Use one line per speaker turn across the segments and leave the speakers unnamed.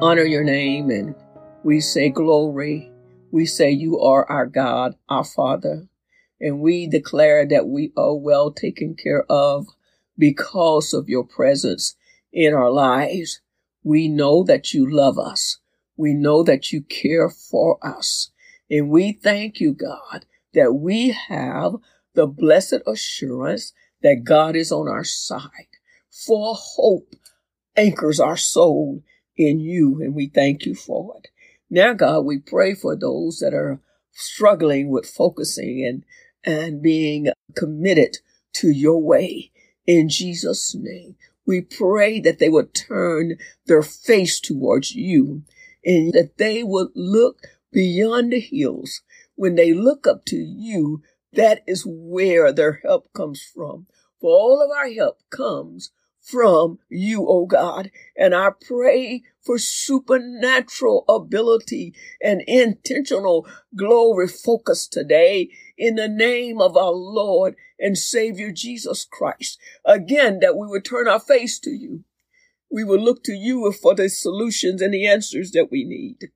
honor your name and we say glory. We say you are our God, our Father. And we declare that we are well taken care of because of your presence in our lives. We know that you love us. We know that you care for us. And we thank you, God, that we have the blessed assurance that God is on our side. For hope anchors our soul in you, and we thank you for it. Now, God, we pray for those that are struggling with focusing and, and being committed to your way. In Jesus' name, we pray that they would turn their face towards you and that they would look beyond the hills. When they look up to you, that is where their help comes from. For all of our help comes from you, O God. And I pray for supernatural ability and intentional glory focus today in the name of our Lord and Savior Jesus Christ. Again, that we would turn our face to you. We will look to you for the solutions and the answers that we need.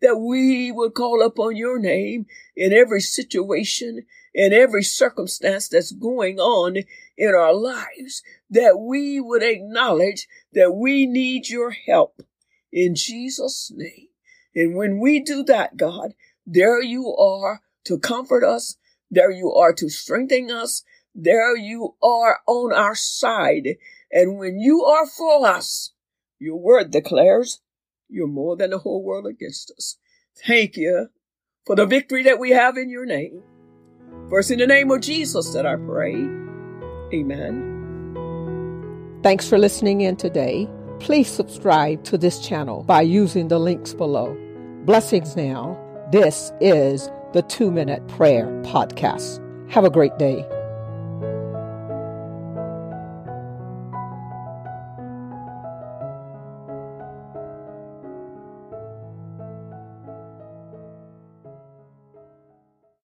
That we would call upon your name in every situation, in every circumstance that's going on in our lives that we would acknowledge that we need your help in Jesus' name. And when we do that, God, there you are to comfort us. There you are to strengthen us. There you are on our side. And when you are for us, your word declares you're more than the whole world against us. Thank you for the victory that we have in your name. First, in the name of Jesus that I pray. Amen.
Thanks for listening in today. Please subscribe to this channel by using the links below. Blessings now. This is the Two Minute Prayer Podcast. Have a great day.